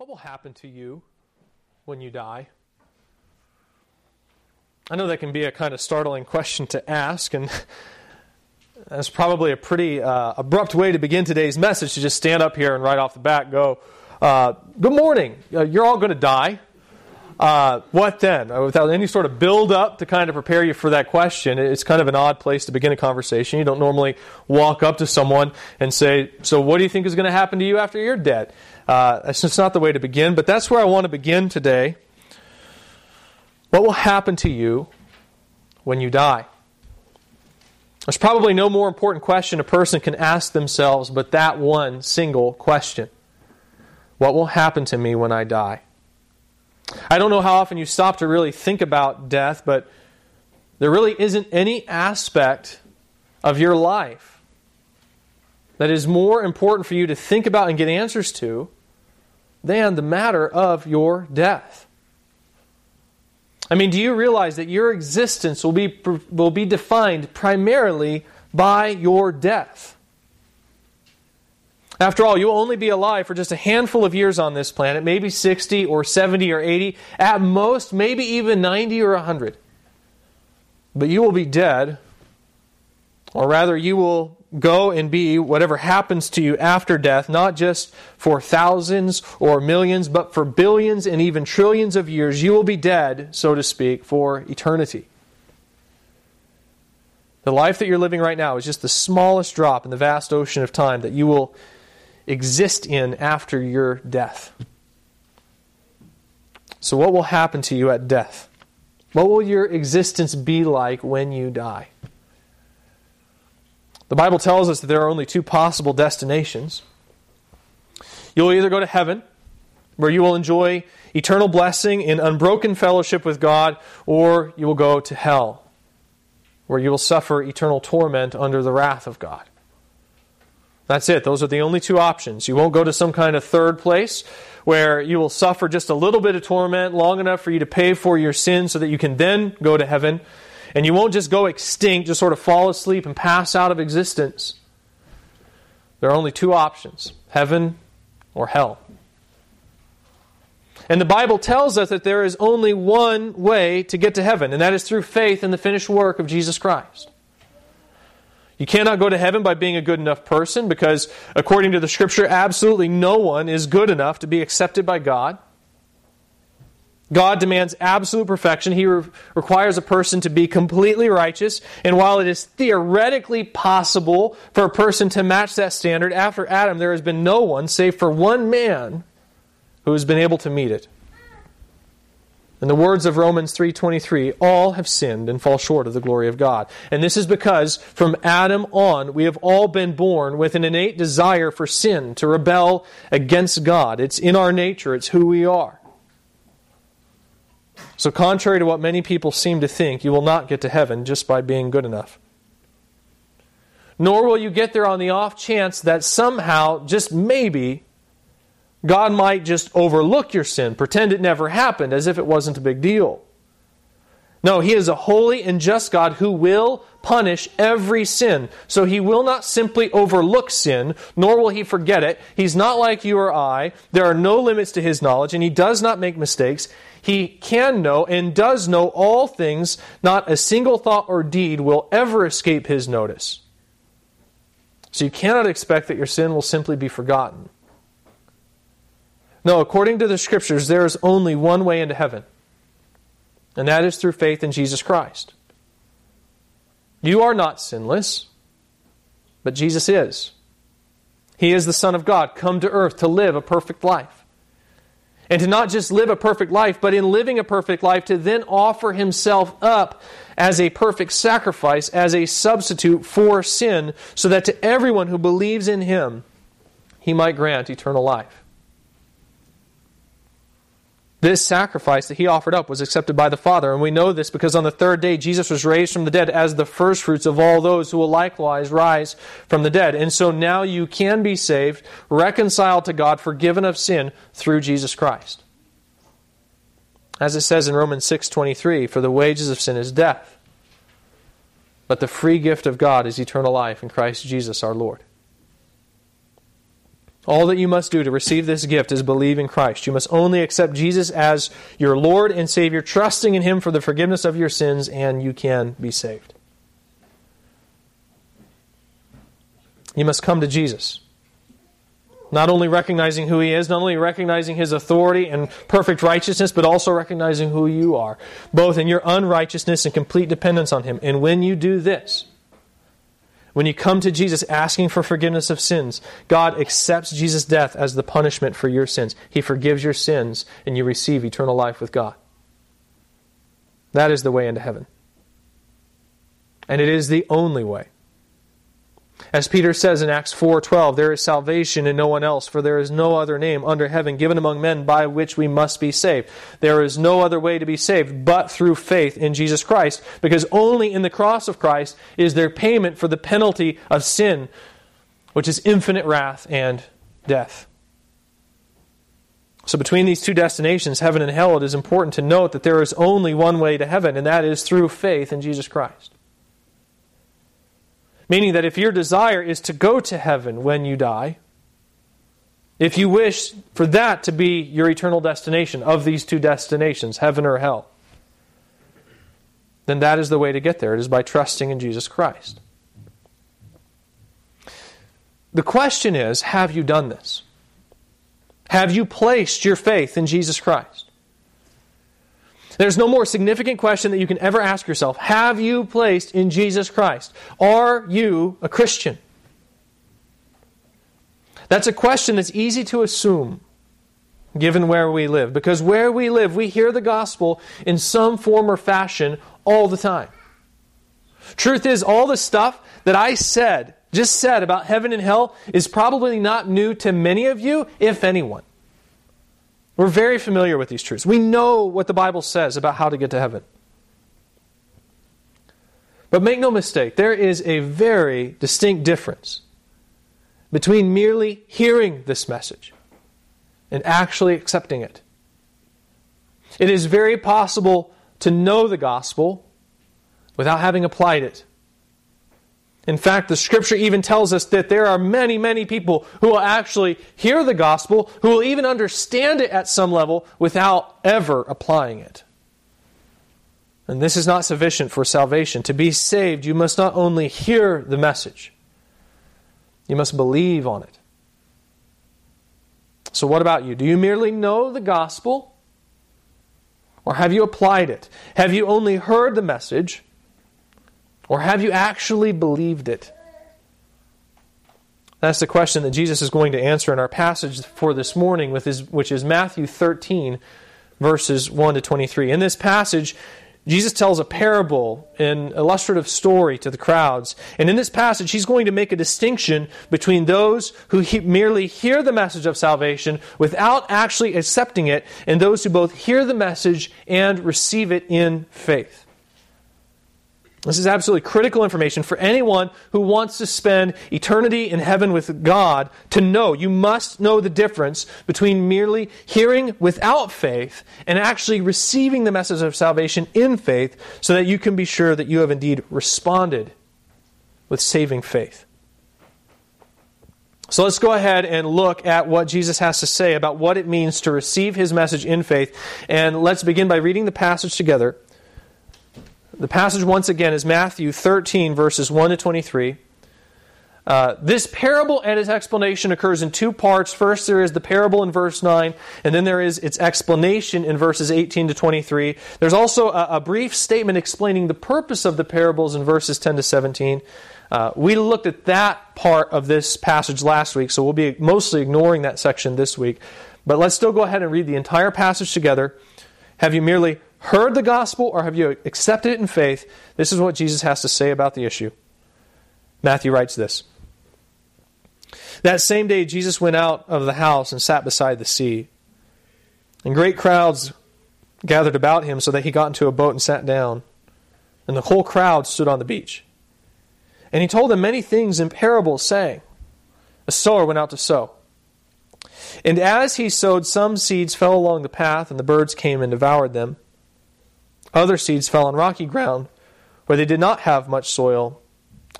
What will happen to you when you die? I know that can be a kind of startling question to ask, and that's probably a pretty uh, abrupt way to begin today's message to just stand up here and right off the bat go, uh, Good morning. Uh, you're all going to die. Uh, what then? Uh, without any sort of build up to kind of prepare you for that question, it's kind of an odd place to begin a conversation. You don't normally walk up to someone and say, So, what do you think is going to happen to you after you're dead? Uh, that's just not the way to begin, but that's where I want to begin today. What will happen to you when you die? There's probably no more important question a person can ask themselves but that one single question What will happen to me when I die? I don't know how often you stop to really think about death, but there really isn't any aspect of your life that is more important for you to think about and get answers to than the matter of your death. I mean, do you realize that your existence will be, will be defined primarily by your death? After all, you'll only be alive for just a handful of years on this planet, maybe 60 or 70 or 80, at most, maybe even 90 or 100. But you will be dead, or rather, you will go and be whatever happens to you after death, not just for thousands or millions, but for billions and even trillions of years. You will be dead, so to speak, for eternity. The life that you're living right now is just the smallest drop in the vast ocean of time that you will exist in after your death. So, what will happen to you at death? What will your existence be like when you die? The Bible tells us that there are only two possible destinations. You'll either go to heaven, where you will enjoy eternal blessing in unbroken fellowship with God, or you will go to hell, where you will suffer eternal torment under the wrath of God. That's it. Those are the only two options. You won't go to some kind of third place where you will suffer just a little bit of torment long enough for you to pay for your sins so that you can then go to heaven. And you won't just go extinct, just sort of fall asleep and pass out of existence. There are only two options heaven or hell. And the Bible tells us that there is only one way to get to heaven, and that is through faith in the finished work of Jesus Christ. You cannot go to heaven by being a good enough person because, according to the Scripture, absolutely no one is good enough to be accepted by God. God demands absolute perfection. He re- requires a person to be completely righteous. And while it is theoretically possible for a person to match that standard, after Adam, there has been no one, save for one man, who has been able to meet it. In the words of Romans 3:23, all have sinned and fall short of the glory of God. And this is because from Adam on we have all been born with an innate desire for sin, to rebel against God. It's in our nature, it's who we are. So, contrary to what many people seem to think, you will not get to heaven just by being good enough. Nor will you get there on the off chance that somehow, just maybe, God might just overlook your sin, pretend it never happened, as if it wasn't a big deal. No, He is a holy and just God who will punish every sin. So He will not simply overlook sin, nor will He forget it. He's not like you or I. There are no limits to His knowledge, and He does not make mistakes. He can know and does know all things. Not a single thought or deed will ever escape his notice. So you cannot expect that your sin will simply be forgotten. No, according to the scriptures, there is only one way into heaven, and that is through faith in Jesus Christ. You are not sinless, but Jesus is. He is the Son of God, come to earth to live a perfect life and to not just live a perfect life, but in living a perfect life, to then offer himself up as a perfect sacrifice, as a substitute for sin, so that to everyone who believes in him, he might grant eternal life. This sacrifice that he offered up was accepted by the Father, and we know this because on the third day Jesus was raised from the dead as the firstfruits of all those who will likewise rise from the dead. And so now you can be saved, reconciled to God, forgiven of sin through Jesus Christ. As it says in Romans 6:23, for the wages of sin is death, but the free gift of God is eternal life in Christ Jesus our Lord. All that you must do to receive this gift is believe in Christ. You must only accept Jesus as your Lord and Savior, trusting in Him for the forgiveness of your sins, and you can be saved. You must come to Jesus. Not only recognizing who He is, not only recognizing His authority and perfect righteousness, but also recognizing who you are, both in your unrighteousness and complete dependence on Him. And when you do this, when you come to Jesus asking for forgiveness of sins, God accepts Jesus' death as the punishment for your sins. He forgives your sins, and you receive eternal life with God. That is the way into heaven. And it is the only way. As Peter says in Acts 4:12, there is salvation in no one else, for there is no other name under heaven given among men by which we must be saved. There is no other way to be saved but through faith in Jesus Christ, because only in the cross of Christ is there payment for the penalty of sin, which is infinite wrath and death. So, between these two destinations, heaven and hell, it is important to note that there is only one way to heaven, and that is through faith in Jesus Christ. Meaning that if your desire is to go to heaven when you die, if you wish for that to be your eternal destination of these two destinations, heaven or hell, then that is the way to get there. It is by trusting in Jesus Christ. The question is have you done this? Have you placed your faith in Jesus Christ? There's no more significant question that you can ever ask yourself. Have you placed in Jesus Christ? Are you a Christian? That's a question that's easy to assume given where we live. Because where we live, we hear the gospel in some form or fashion all the time. Truth is, all the stuff that I said, just said about heaven and hell, is probably not new to many of you, if anyone. We're very familiar with these truths. We know what the Bible says about how to get to heaven. But make no mistake, there is a very distinct difference between merely hearing this message and actually accepting it. It is very possible to know the gospel without having applied it. In fact, the scripture even tells us that there are many, many people who will actually hear the gospel, who will even understand it at some level without ever applying it. And this is not sufficient for salvation. To be saved, you must not only hear the message, you must believe on it. So, what about you? Do you merely know the gospel? Or have you applied it? Have you only heard the message? Or have you actually believed it? That's the question that Jesus is going to answer in our passage for this morning, which is Matthew 13, verses 1 to 23. In this passage, Jesus tells a parable, an illustrative story to the crowds. And in this passage, he's going to make a distinction between those who he merely hear the message of salvation without actually accepting it, and those who both hear the message and receive it in faith. This is absolutely critical information for anyone who wants to spend eternity in heaven with God to know. You must know the difference between merely hearing without faith and actually receiving the message of salvation in faith so that you can be sure that you have indeed responded with saving faith. So let's go ahead and look at what Jesus has to say about what it means to receive his message in faith. And let's begin by reading the passage together the passage, once again, is Matthew 13, verses 1 to 23. Uh, this parable and its explanation occurs in two parts. First, there is the parable in verse 9, and then there is its explanation in verses 18 to 23. There's also a, a brief statement explaining the purpose of the parables in verses 10 to 17. Uh, we looked at that part of this passage last week, so we'll be mostly ignoring that section this week. But let's still go ahead and read the entire passage together. Have you merely heard the gospel or have you accepted it in faith? This is what Jesus has to say about the issue. Matthew writes this That same day, Jesus went out of the house and sat beside the sea. And great crowds gathered about him so that he got into a boat and sat down. And the whole crowd stood on the beach. And he told them many things in parables, saying, A sower went out to sow. And as he sowed, some seeds fell along the path, and the birds came and devoured them. Other seeds fell on rocky ground, where they did not have much soil,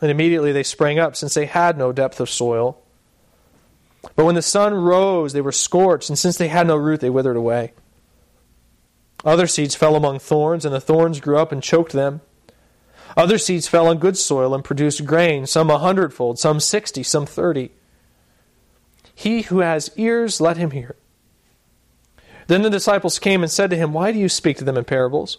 and immediately they sprang up, since they had no depth of soil. But when the sun rose, they were scorched, and since they had no root, they withered away. Other seeds fell among thorns, and the thorns grew up and choked them. Other seeds fell on good soil and produced grain, some a hundredfold, some sixty, some thirty. He who has ears, let him hear. Then the disciples came and said to him, Why do you speak to them in parables?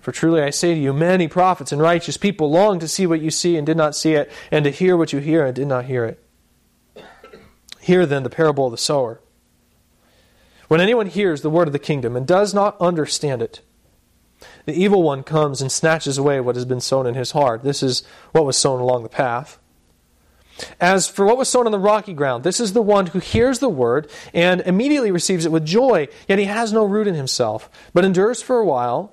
For truly I say to you, many prophets and righteous people long to see what you see and did not see it, and to hear what you hear and did not hear it. Hear then the parable of the sower. When anyone hears the word of the kingdom and does not understand it, the evil one comes and snatches away what has been sown in his heart. This is what was sown along the path. As for what was sown on the rocky ground, this is the one who hears the word and immediately receives it with joy, yet he has no root in himself, but endures for a while.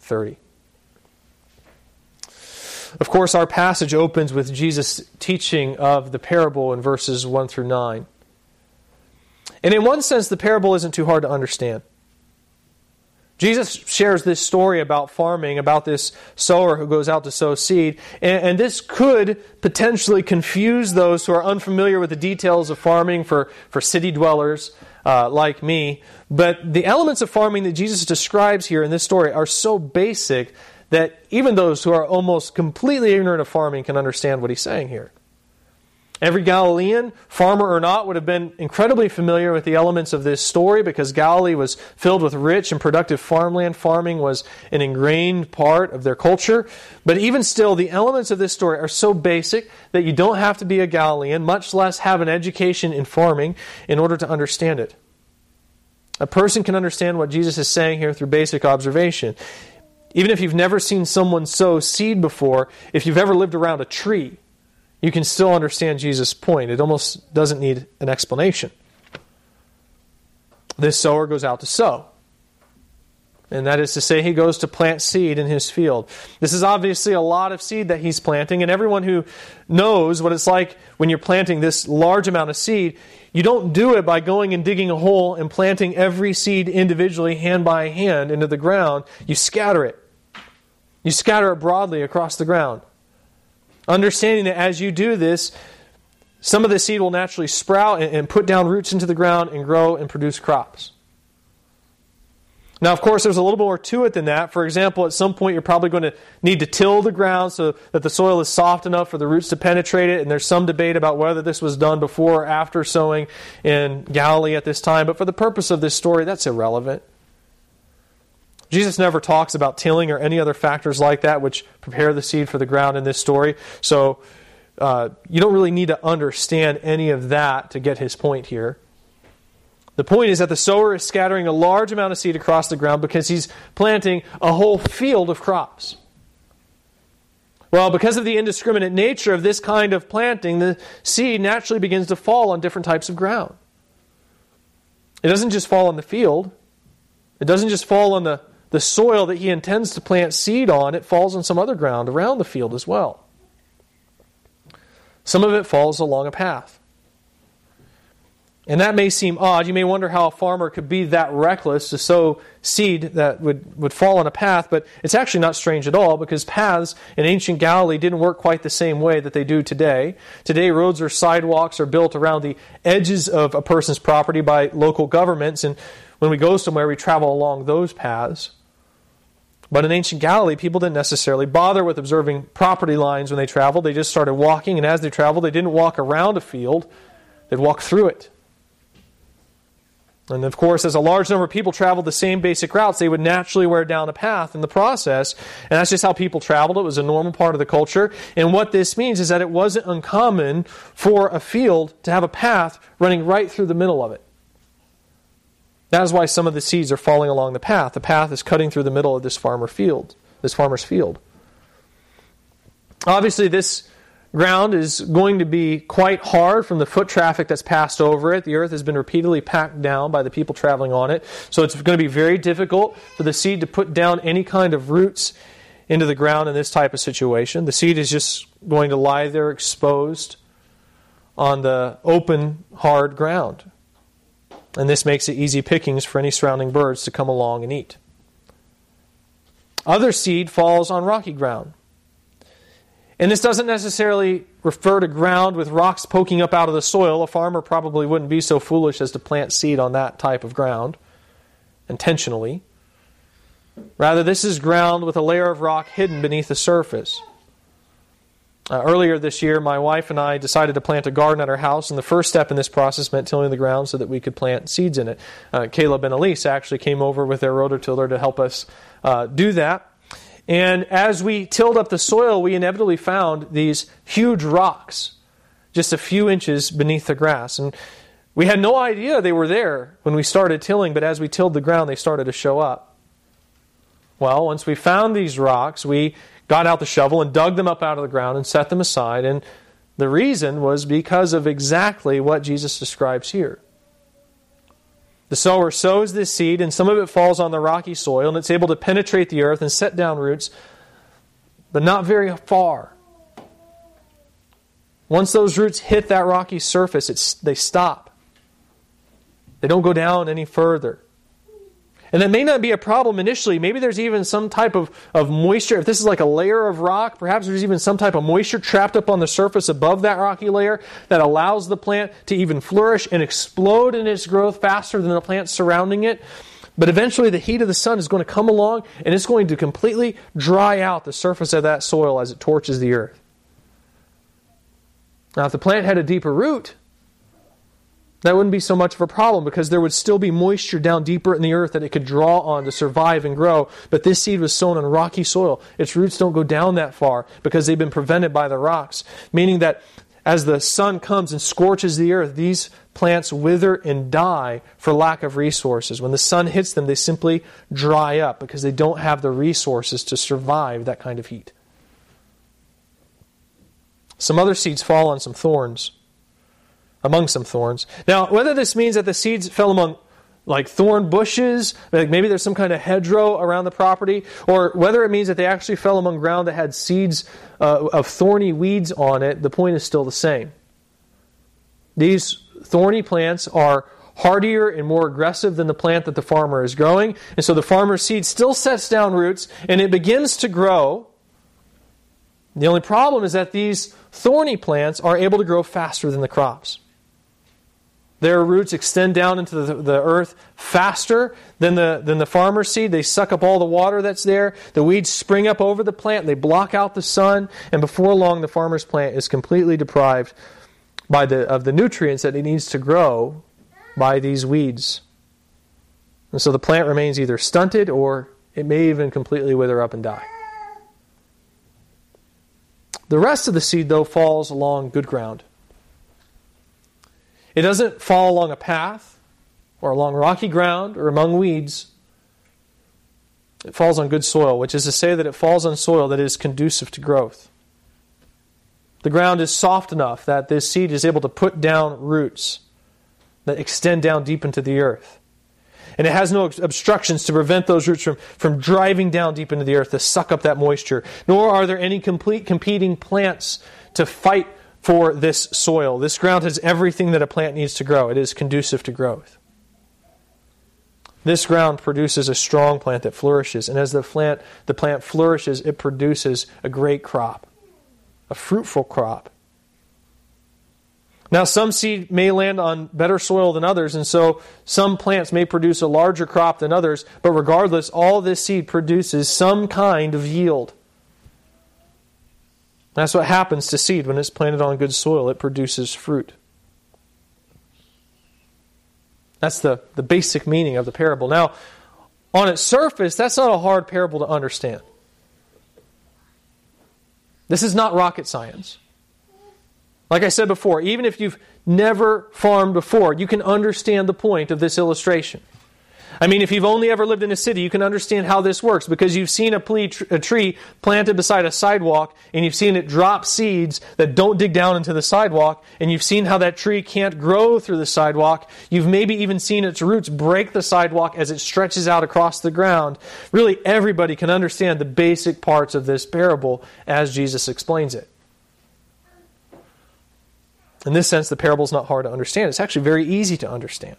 30. Of course, our passage opens with Jesus' teaching of the parable in verses 1 through 9. And in one sense, the parable isn't too hard to understand. Jesus shares this story about farming, about this sower who goes out to sow seed, and, and, this could potentially confuse those who are unfamiliar with the details of farming for, for city dwellers uh, like me. But the elements of farming that Jesus describes here in this story are so basic that even those who are almost completely ignorant of farming can understand what he's saying here. Every Galilean, farmer or not, would have been incredibly familiar with the elements of this story because Galilee was filled with rich and productive farmland. Farming was an ingrained part of their culture. But even still, the elements of this story are so basic that you don't have to be a Galilean, much less have an education in farming, in order to understand it. A person can understand what Jesus is saying here through basic observation. Even if you've never seen someone sow seed before, if you've ever lived around a tree, you can still understand Jesus' point. It almost doesn't need an explanation. This sower goes out to sow. And that is to say, he goes to plant seed in his field. This is obviously a lot of seed that he's planting, and everyone who knows what it's like when you're planting this large amount of seed, you don't do it by going and digging a hole and planting every seed individually, hand by hand, into the ground. You scatter it. You scatter it broadly across the ground. Understanding that as you do this, some of the seed will naturally sprout and, and put down roots into the ground and grow and produce crops. Now, of course, there's a little more to it than that. For example, at some point, you're probably going to need to till the ground so that the soil is soft enough for the roots to penetrate it. And there's some debate about whether this was done before or after sowing in Galilee at this time. But for the purpose of this story, that's irrelevant. Jesus never talks about tilling or any other factors like that which prepare the seed for the ground in this story. So uh, you don't really need to understand any of that to get his point here. The point is that the sower is scattering a large amount of seed across the ground because he's planting a whole field of crops. Well, because of the indiscriminate nature of this kind of planting, the seed naturally begins to fall on different types of ground. It doesn't just fall on the field, it doesn't just fall on the the soil that he intends to plant seed on, it falls on some other ground around the field as well. Some of it falls along a path. And that may seem odd. You may wonder how a farmer could be that reckless to sow seed that would, would fall on a path, but it's actually not strange at all because paths in ancient Galilee didn't work quite the same way that they do today. Today, roads or sidewalks are built around the edges of a person's property by local governments, and when we go somewhere, we travel along those paths. But in ancient Galilee, people didn't necessarily bother with observing property lines when they traveled. They just started walking, and as they traveled, they didn't walk around a field, they'd walk through it. And of course, as a large number of people traveled the same basic routes, they would naturally wear down a path in the process. And that's just how people traveled. It was a normal part of the culture. And what this means is that it wasn't uncommon for a field to have a path running right through the middle of it. That is why some of the seeds are falling along the path. The path is cutting through the middle of this farmer field, this farmer's field. Obviously, this ground is going to be quite hard from the foot traffic that's passed over it. The earth has been repeatedly packed down by the people traveling on it. So it's going to be very difficult for the seed to put down any kind of roots into the ground in this type of situation. The seed is just going to lie there exposed on the open, hard ground. And this makes it easy pickings for any surrounding birds to come along and eat. Other seed falls on rocky ground. And this doesn't necessarily refer to ground with rocks poking up out of the soil. A farmer probably wouldn't be so foolish as to plant seed on that type of ground intentionally. Rather, this is ground with a layer of rock hidden beneath the surface. Uh, earlier this year, my wife and I decided to plant a garden at our house, and the first step in this process meant tilling the ground so that we could plant seeds in it. Uh, Caleb and Elise actually came over with their rototiller to help us uh, do that. And as we tilled up the soil, we inevitably found these huge rocks just a few inches beneath the grass. And we had no idea they were there when we started tilling, but as we tilled the ground, they started to show up. Well, once we found these rocks, we got out the shovel and dug them up out of the ground and set them aside. And the reason was because of exactly what Jesus describes here. The sower sows this seed, and some of it falls on the rocky soil, and it's able to penetrate the earth and set down roots, but not very far. Once those roots hit that rocky surface, they stop. They don't go down any further. And that may not be a problem initially. Maybe there's even some type of, of moisture. If this is like a layer of rock, perhaps there's even some type of moisture trapped up on the surface above that rocky layer that allows the plant to even flourish and explode in its growth faster than the plants surrounding it. But eventually, the heat of the sun is going to come along and it's going to completely dry out the surface of that soil as it torches the earth. Now, if the plant had a deeper root, that wouldn't be so much of a problem because there would still be moisture down deeper in the earth that it could draw on to survive and grow. But this seed was sown on rocky soil. Its roots don't go down that far because they've been prevented by the rocks, meaning that as the sun comes and scorches the earth, these plants wither and die for lack of resources. When the sun hits them, they simply dry up because they don't have the resources to survive that kind of heat. Some other seeds fall on some thorns among some thorns. Now, whether this means that the seeds fell among like thorn bushes, like maybe there's some kind of hedgerow around the property, or whether it means that they actually fell among ground that had seeds uh, of thorny weeds on it, the point is still the same. These thorny plants are hardier and more aggressive than the plant that the farmer is growing, and so the farmer's seed still sets down roots and it begins to grow. The only problem is that these thorny plants are able to grow faster than the crops. Their roots extend down into the, the earth faster than the, than the farmer's seed. They suck up all the water that's there. The weeds spring up over the plant. They block out the sun. And before long, the farmer's plant is completely deprived by the, of the nutrients that it needs to grow by these weeds. And so the plant remains either stunted or it may even completely wither up and die. The rest of the seed, though, falls along good ground. It doesn't fall along a path or along rocky ground or among weeds. It falls on good soil, which is to say that it falls on soil that is conducive to growth. The ground is soft enough that this seed is able to put down roots that extend down deep into the earth. And it has no obstructions to prevent those roots from, from driving down deep into the earth to suck up that moisture. Nor are there any complete competing plants to fight for this soil. This ground has everything that a plant needs to grow, it is conducive to growth. This ground produces a strong plant that flourishes, and as the plant, the plant flourishes, it produces a great crop, a fruitful crop. Now, some seed may land on better soil than others, and so some plants may produce a larger crop than others, but regardless, all this seed produces some kind of yield. That's what happens to seed when it's planted on good soil, it produces fruit. That's the, the basic meaning of the parable. Now, on its surface, that's not a hard parable to understand. This is not rocket science. Like I said before, even if you've never farmed before, you can understand the point of this illustration. I mean, if you've only ever lived in a city, you can understand how this works because you've seen a, a, tree planted beside a sidewalk and you've seen it drop seeds that don't dig down into the sidewalk and you've seen how that tree can't grow through the sidewalk. You've maybe even seen its roots break the sidewalk as it stretches out across the ground. Really, everybody can understand the basic parts of this parable as Jesus explains it. In this sense, the parable is not hard to understand. It's actually very easy to understand.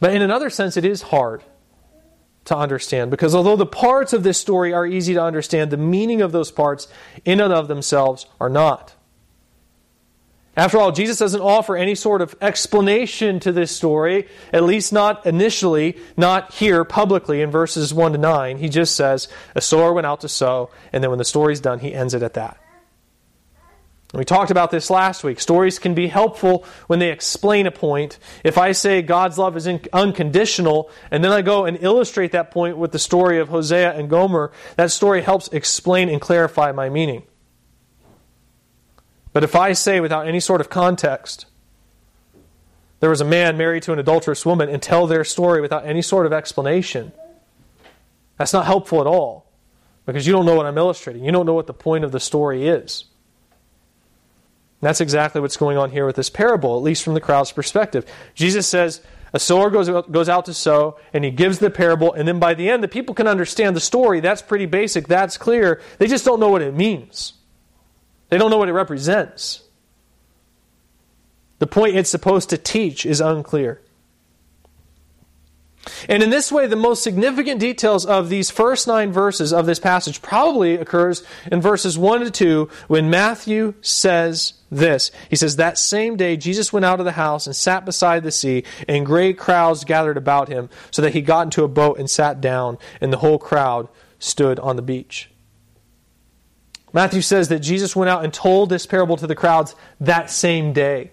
But in another sense, it is hard to understand because although the parts of this story are easy to understand, the meaning of those parts in and of themselves are not. After all, Jesus doesn't offer any sort of explanation to this story, at least not initially, not here publicly in verses 1 to 9. He just says, A sower went out to sow, and then when the story's done, he ends it at that. We talked about this last week. Stories can be helpful when they explain a point. If I say God's love is unconditional, and then I go and illustrate that point with the story of Hosea and Gomer, that story helps explain and clarify my meaning. But if I say without any sort of context, there was a man married to an adulterous woman, and tell their story without any sort of explanation, that's not helpful at all because you don't know what I'm illustrating. You don't know what the point of the story is. That's exactly what's going on here with this parable, at least from the crowd's perspective. Jesus says, a sower goes, goes out to sow, and he gives the parable, and then by the end, the people can understand the story. That's pretty basic, that's clear. They just don't know what it means, they don't know what it represents. The point it's supposed to teach is unclear. And in this way, the most significant details of these first nine verses of this passage probably occurs in verses 1 to 2 when Matthew says this. He says, That same day Jesus went out of the house and sat beside the sea, and great crowds gathered about him, so that he got into a boat and sat down, and the whole crowd stood on the beach. Matthew says that Jesus went out and told this parable to the crowds that same day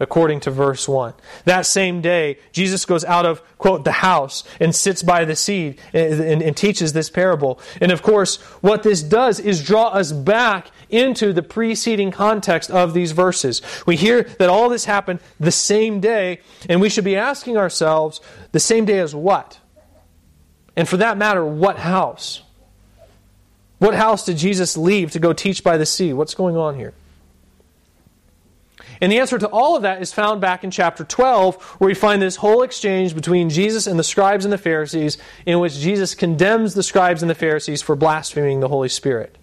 according to verse 1. That same day, Jesus goes out of, quote, the house and sits by the sea and, and, and, teaches this parable. And of course, what this does is draw us back into the preceding context of these verses. We hear that all this happened the same day, and we should be asking ourselves, the same day as what? And for that matter, what house? What house did Jesus leave to go teach by the sea? What's going on here? And the answer to all of that is found back in chapter 12, where we find this whole exchange between Jesus and the scribes and the Pharisees, in which Jesus condemns the scribes and the Pharisees for blaspheming the Holy Spirit.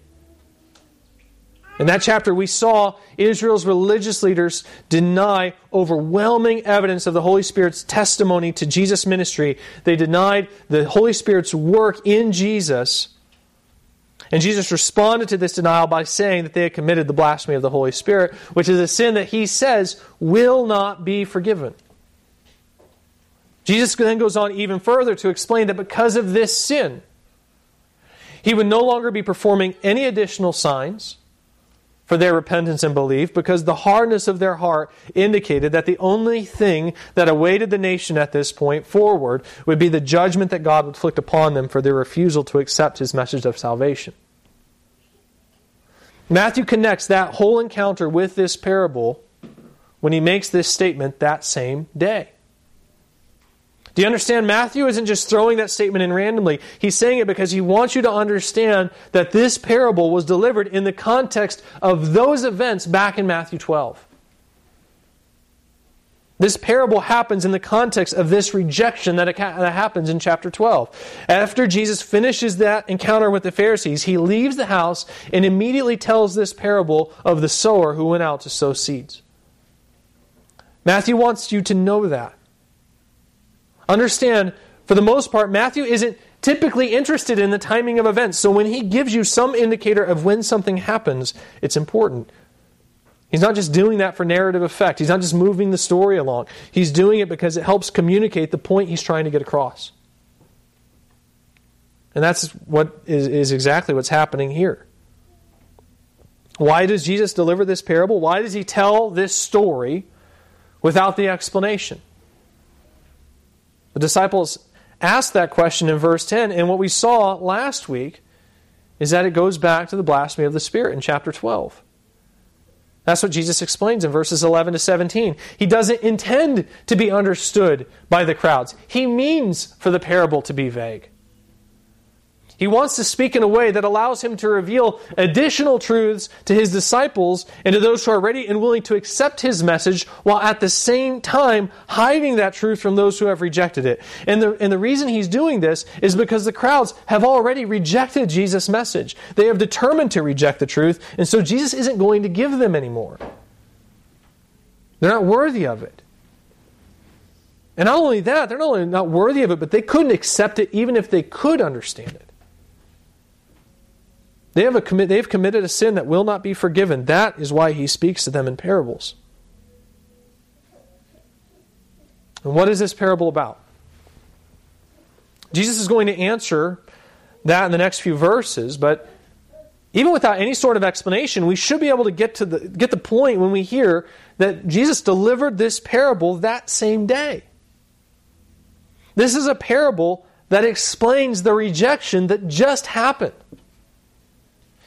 In that chapter, we saw Israel's religious leaders deny overwhelming evidence of the Holy Spirit's testimony to Jesus' ministry. They denied the Holy Spirit's work in Jesus and Jesus responded to this denial by saying that they had committed the blasphemy of the Holy Spirit, which is a sin that he says will not be forgiven. Jesus then goes on even further to explain that because of this sin, he would no longer be performing any additional signs for their repentance and belief because the hardness of their heart indicated that the only thing that awaited the nation at this point forward would be the judgment that God would inflict upon them for their refusal to accept his message of salvation. Matthew connects that whole encounter with this parable when he makes this statement that same day. Do you understand? Matthew isn't just throwing that statement in randomly. He's saying it because he wants you to understand that this parable was delivered in the context of those events back in Matthew 12. This parable happens in the context of this rejection that, that happens in chapter 12. After Jesus finishes that encounter with the Pharisees, he leaves the house and immediately tells this parable of the sower who went out to sow seeds. Matthew wants you to know that. Understand, for the most part, Matthew isn't typically interested in the timing of events. So when he gives you some indicator of when something happens, it's important. He's not just doing that for narrative effect. He's not just moving the story along. He's doing it because it helps communicate the point he's trying to get across. And that's what is, is exactly what's happening here. Why does Jesus deliver this parable? Why does he tell this story without the explanation? The disciples asked that question in verse 10, and what we saw last week is that it goes back to the blasphemy of the Spirit in chapter 12. That's what Jesus explains in verses 11 to 17. He doesn't intend to be understood by the crowds, he means for the parable to be vague. He wants to speak in a way that allows him to reveal additional truths to his disciples and to those who are ready and willing to accept his message while at the same time hiding that truth from those who have rejected it. And the, and the reason he's doing this is because the crowds have already rejected Jesus' message. They have determined to reject the truth, and so Jesus isn't going to give them anymore. They're not worthy of it. And not only that, they're not only not worthy of it, but they couldn't accept it even if they could understand it. They have, a commi- they have committed a sin that will not be forgiven. That is why he speaks to them in parables. And what is this parable about? Jesus is going to answer that in the next few verses, but even without any sort of explanation, we should be able to get to the get the point when we hear that Jesus delivered this parable that same day. This is a parable that explains the rejection that just happened.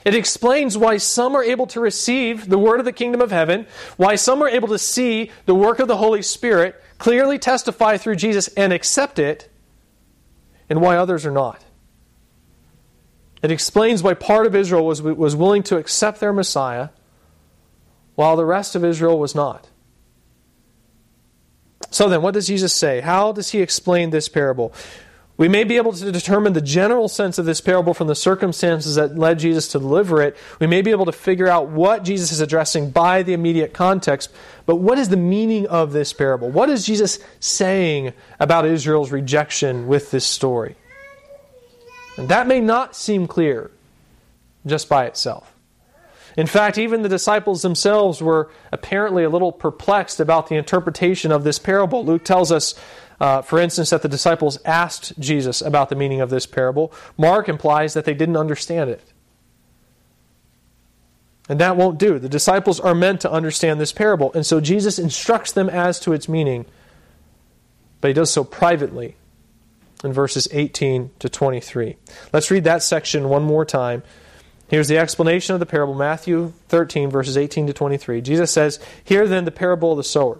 It explains why some are able to receive the word of the kingdom of heaven, why some are able to see the work of the Holy Spirit, clearly testify through Jesus and accept it, and why others are not. It explains why part of Israel was, was willing to accept their Messiah, while the rest of Israel was not. So then, what does Jesus say? How does he explain this parable? We may be able to determine the general sense of this parable from the circumstances that led Jesus to deliver it. We may be able to figure out what Jesus is addressing by the immediate context. But what is the meaning of this parable? What is Jesus saying about Israel's rejection with this story? And that may not seem clear just by itself. In fact, even the disciples themselves were apparently a little perplexed about the interpretation of this parable. Luke tells us uh, for instance, that the disciples asked Jesus about the meaning of this parable. Mark implies that they didn't understand it. And that won't do. The disciples are meant to understand this parable. And so Jesus instructs them as to its meaning, but he does so privately in verses 18 to 23. Let's read that section one more time. Here's the explanation of the parable Matthew 13, verses 18 to 23. Jesus says, Hear then the parable of the sower.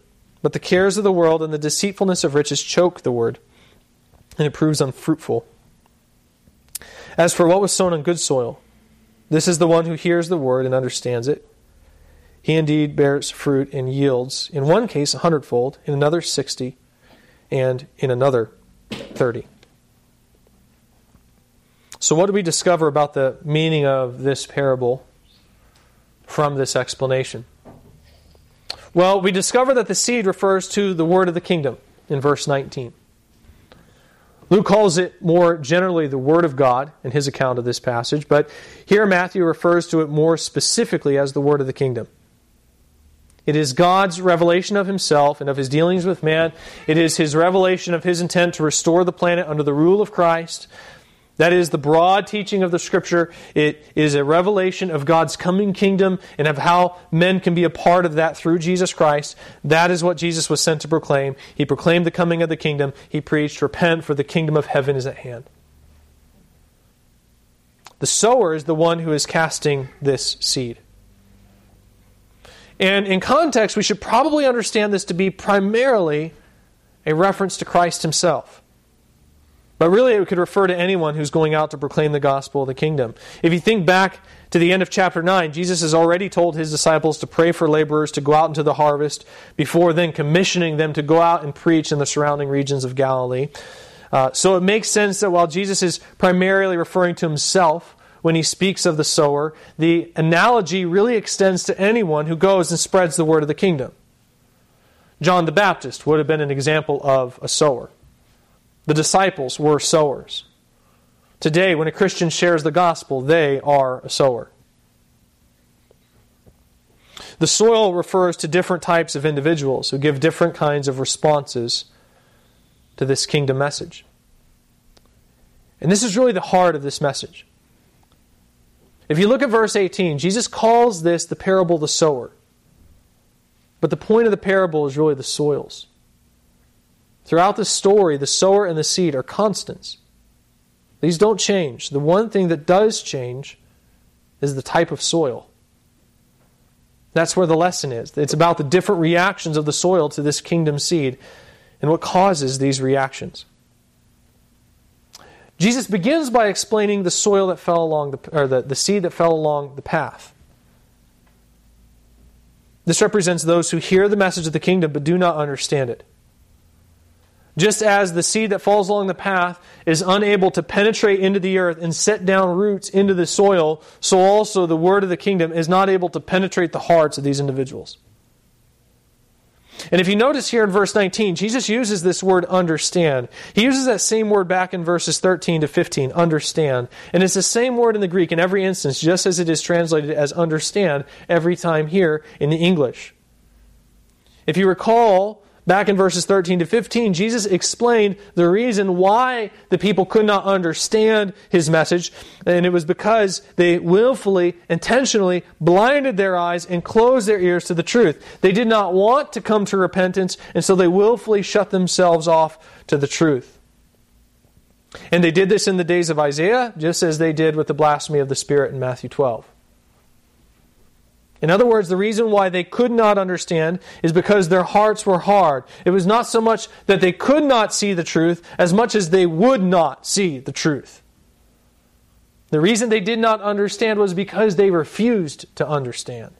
but the cares of the world and the deceitfulness of riches choke the word, and it proves unfruitful. As for what was sown on good soil, this is the one who hears the word and understands it. He indeed bears fruit and yields, in one case a hundredfold, in another sixty, and in another thirty. So, what do we discover about the meaning of this parable from this explanation? Well, we discover that the seed refers to the word of the kingdom in verse 19. Luke calls it more generally the Word of God in his account of this passage, but here Matthew refers to it more specifically as the Word of the kingdom. It is God's revelation of himself and of his dealings with man. It is his revelation of his intent to restore the planet under the rule of Christ. That is the broad teaching of the Scripture. It is a revelation of God's coming kingdom and of how men can be a part of that through Jesus Christ. That is what Jesus was sent to proclaim. He proclaimed the coming of the kingdom. He preached, Repent, for the kingdom of heaven is at hand. The sower is the one who is casting this seed. And in context, we should probably understand this to be primarily a reference to Christ himself. But really, it could refer to anyone who's going out to proclaim the gospel of the kingdom. If you think back to the end of chapter 9, Jesus has already told his disciples to pray for laborers to go out into the harvest, before then commissioning them to go out and preach in the surrounding regions of Galilee. Uh, so it makes sense that while Jesus is primarily referring to himself when he speaks of the sower, the analogy really extends to anyone who goes and spreads the word of the kingdom. John the Baptist would have been an example of a sower. The disciples were sowers. Today, when a Christian shares the gospel, they are a sower. The soil refers to different types of individuals who give different kinds of responses to this kingdom message. And this is really the heart of this message. If you look at verse 18, Jesus calls this the parable of the sower. But the point of the parable is really the soils. Throughout the story, the sower and the seed are constants. These don't change. The one thing that does change is the type of soil. That's where the lesson is. It's about the different reactions of the soil to this kingdom seed and what causes these reactions. Jesus begins by explaining the soil that fell along the, or the, the seed that fell along the path. This represents those who hear the message of the kingdom but do not understand it. Just as the seed that falls along the path is unable to penetrate into the earth and set down roots into the soil, so also the word of the kingdom is not able to penetrate the hearts of these individuals. And if you notice here in verse 19, Jesus uses this word understand. He uses that same word back in verses 13 to 15, understand. And it's the same word in the Greek in every instance, just as it is translated as understand every time here in the English. If you recall, Back in verses 13 to 15, Jesus explained the reason why the people could not understand his message, and it was because they willfully, intentionally blinded their eyes and closed their ears to the truth. They did not want to come to repentance, and so they willfully shut themselves off to the truth. And they did this in the days of Isaiah, just as they did with the blasphemy of the Spirit in Matthew 12. In other words, the reason why they could not understand is because their hearts were hard. It was not so much that they could not see the truth as much as they would not see the truth. The reason they did not understand was because they refused to understand.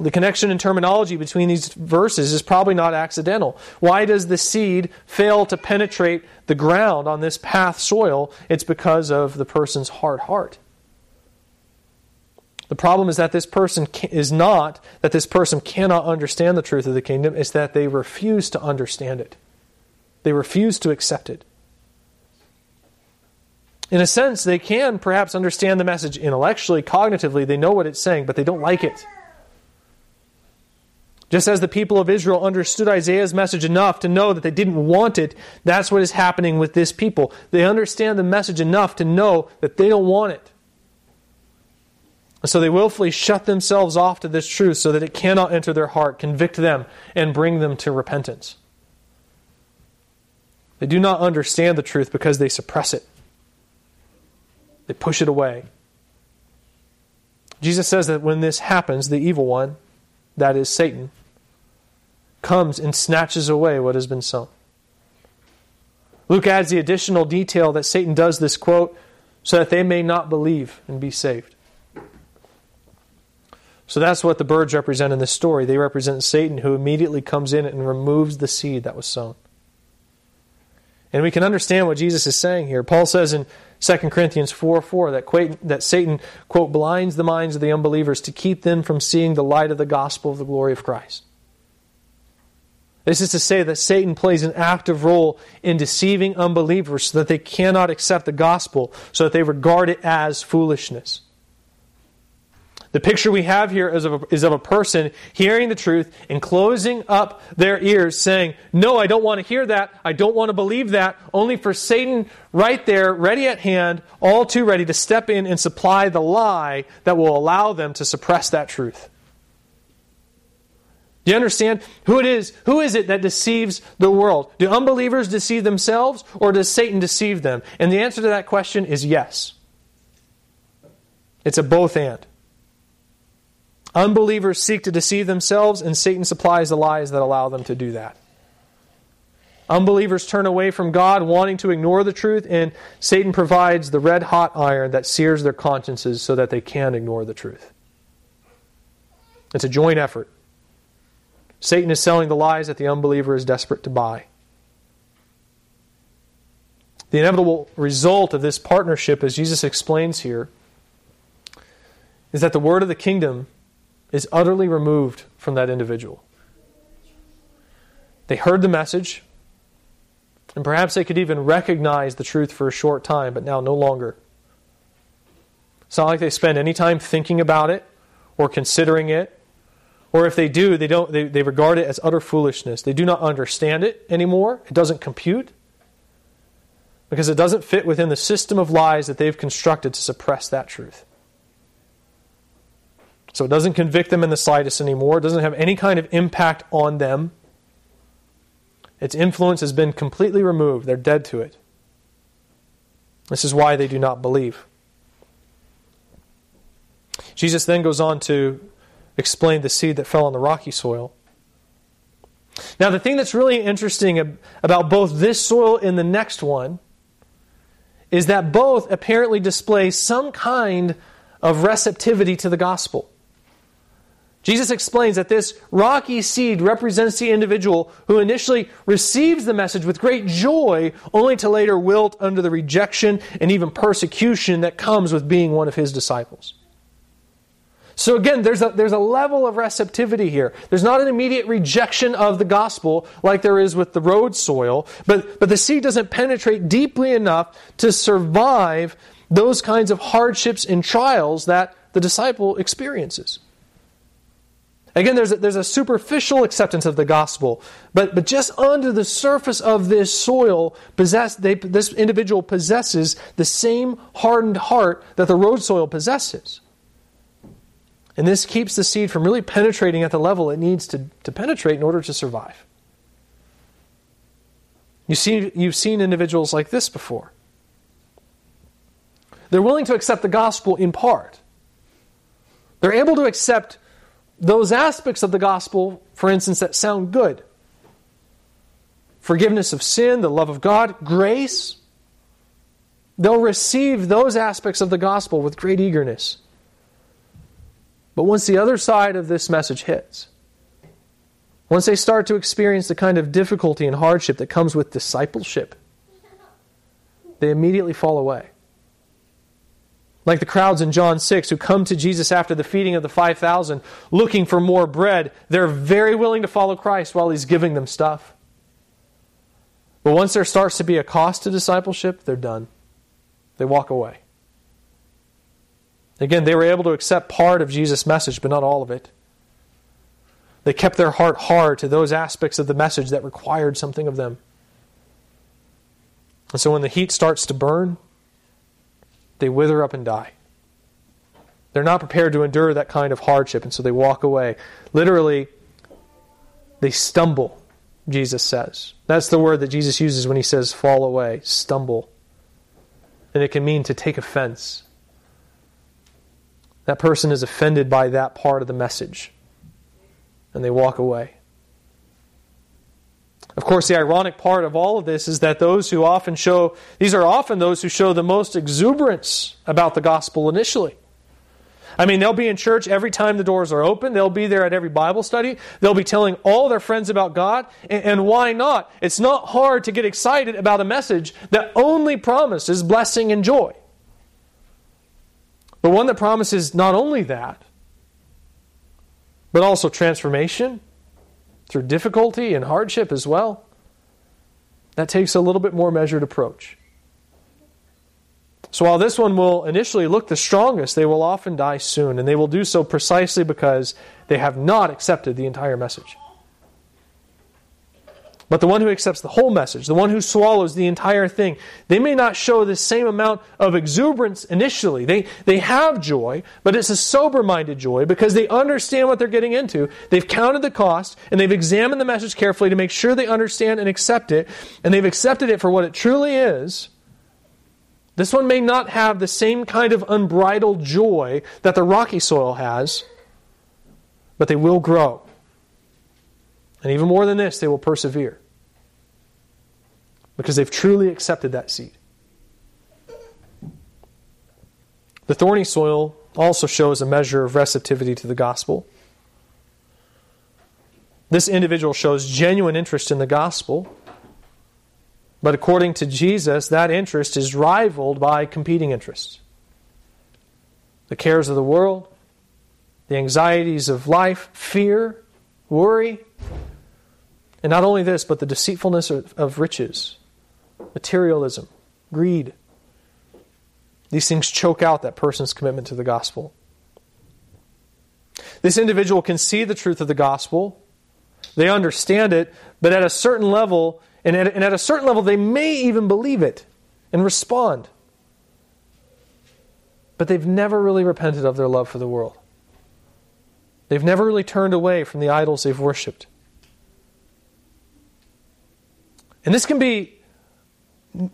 The connection in terminology between these verses is probably not accidental. Why does the seed fail to penetrate the ground on this path soil? It's because of the person's hard heart. The problem is that this person is not that this person cannot understand the truth of the kingdom, it's that they refuse to understand it. They refuse to accept it. In a sense, they can perhaps understand the message intellectually, cognitively, they know what it's saying, but they don't like it. Just as the people of Israel understood Isaiah's message enough to know that they didn't want it, that's what is happening with this people. They understand the message enough to know that they don't want it. And so they willfully shut themselves off to this truth so that it cannot enter their heart, convict them, and bring them to repentance. They do not understand the truth because they suppress it, they push it away. Jesus says that when this happens, the evil one, that is Satan, comes and snatches away what has been sown. Luke adds the additional detail that Satan does this quote so that they may not believe and be saved. So that's what the birds represent in this story. They represent Satan who immediately comes in and removes the seed that was sown. And we can understand what Jesus is saying here. Paul says in 2 Corinthians 4 4 that, that Satan, quote, blinds the minds of the unbelievers to keep them from seeing the light of the gospel of the glory of Christ. This is to say that Satan plays an active role in deceiving unbelievers so that they cannot accept the gospel, so that they regard it as foolishness. The picture we have here is of, a, is of a person hearing the truth and closing up their ears, saying, No, I don't want to hear that. I don't want to believe that. Only for Satan right there, ready at hand, all too ready to step in and supply the lie that will allow them to suppress that truth. Do you understand who it is? Who is it that deceives the world? Do unbelievers deceive themselves or does Satan deceive them? And the answer to that question is yes. It's a both and. Unbelievers seek to deceive themselves, and Satan supplies the lies that allow them to do that. Unbelievers turn away from God, wanting to ignore the truth, and Satan provides the red hot iron that sears their consciences so that they can ignore the truth. It's a joint effort. Satan is selling the lies that the unbeliever is desperate to buy. The inevitable result of this partnership, as Jesus explains here, is that the word of the kingdom is utterly removed from that individual. They heard the message, and perhaps they could even recognize the truth for a short time, but now no longer. It's not like they spend any time thinking about it or considering it. Or if they do, they, don't, they, they regard it as utter foolishness. They do not understand it anymore. It doesn't compute because it doesn't fit within the system of lies that they've constructed to suppress that truth. So it doesn't convict them in the slightest anymore. It doesn't have any kind of impact on them. Its influence has been completely removed. They're dead to it. This is why they do not believe. Jesus then goes on to explain the seed that fell on the rocky soil. Now, the thing that's really interesting about both this soil and the next one is that both apparently display some kind of receptivity to the gospel. Jesus explains that this rocky seed represents the individual who initially receives the message with great joy, only to later wilt under the rejection and even persecution that comes with being one of his disciples. So again, there's a, there's a level of receptivity here. There's not an immediate rejection of the gospel like there is with the road soil, but, but the seed doesn't penetrate deeply enough to survive those kinds of hardships and trials that the disciple experiences. Again, there's a, there's a superficial acceptance of the gospel, but, but just under the surface of this soil, possess, they, this individual possesses the same hardened heart that the road soil possesses. And this keeps the seed from really penetrating at the level it needs to, to penetrate in order to survive. You see, you've seen individuals like this before. They're willing to accept the gospel in part. They're able to accept those aspects of the gospel, for instance, that sound good forgiveness of sin, the love of God, grace. They'll receive those aspects of the gospel with great eagerness. But once the other side of this message hits, once they start to experience the kind of difficulty and hardship that comes with discipleship, they immediately fall away. Like the crowds in John 6 who come to Jesus after the feeding of the 5,000 looking for more bread, they're very willing to follow Christ while he's giving them stuff. But once there starts to be a cost to discipleship, they're done. They walk away. Again, they were able to accept part of Jesus' message, but not all of it. They kept their heart hard to those aspects of the message that required something of them. And so when the heat starts to burn, they wither up and die. They're not prepared to endure that kind of hardship, and so they walk away. Literally, they stumble, Jesus says. That's the word that Jesus uses when he says fall away, stumble. And it can mean to take offense. That person is offended by that part of the message, and they walk away. Of course, the ironic part of all of this is that those who often show, these are often those who show the most exuberance about the gospel initially. I mean, they'll be in church every time the doors are open. They'll be there at every Bible study. They'll be telling all their friends about God. And, why not? It's not hard to get excited about a message that only promises blessing and joy. But one that promises not only that, but also transformation through difficulty and hardship as well. That takes a little bit more measured approach. So while this one will initially look the strongest, they will often die soon, and they will do so precisely because they have not accepted the entire message. But the one who accepts the whole message, the one who swallows the entire thing, they may not show the same amount of exuberance initially. They, they have joy, but it's a sober minded joy because they understand what they're getting into. They've counted the cost and they've examined the message carefully to make sure they understand and accept it, and they've accepted it for what it truly is. This one may not have the same kind of unbridled joy that the rocky soil has, but they will grow. And even more than this, they will persevere because they've truly accepted that seed. The thorny soil also shows a measure of receptivity to the gospel. This individual shows genuine interest in the gospel, but according to Jesus, that interest is rivaled by competing interests. The cares of the world, the anxieties of life, fear, worry, and not only this, but the deceitfulness of, of riches, materialism, greed. These things choke out that person's commitment to the gospel. This individual can see the truth of the gospel, they understand it, but at a certain level, and at, and at a certain level, they may even believe it and respond. But they've never really repented of their love for the world. They've never really turned away from the idols they've worshiped. And this can be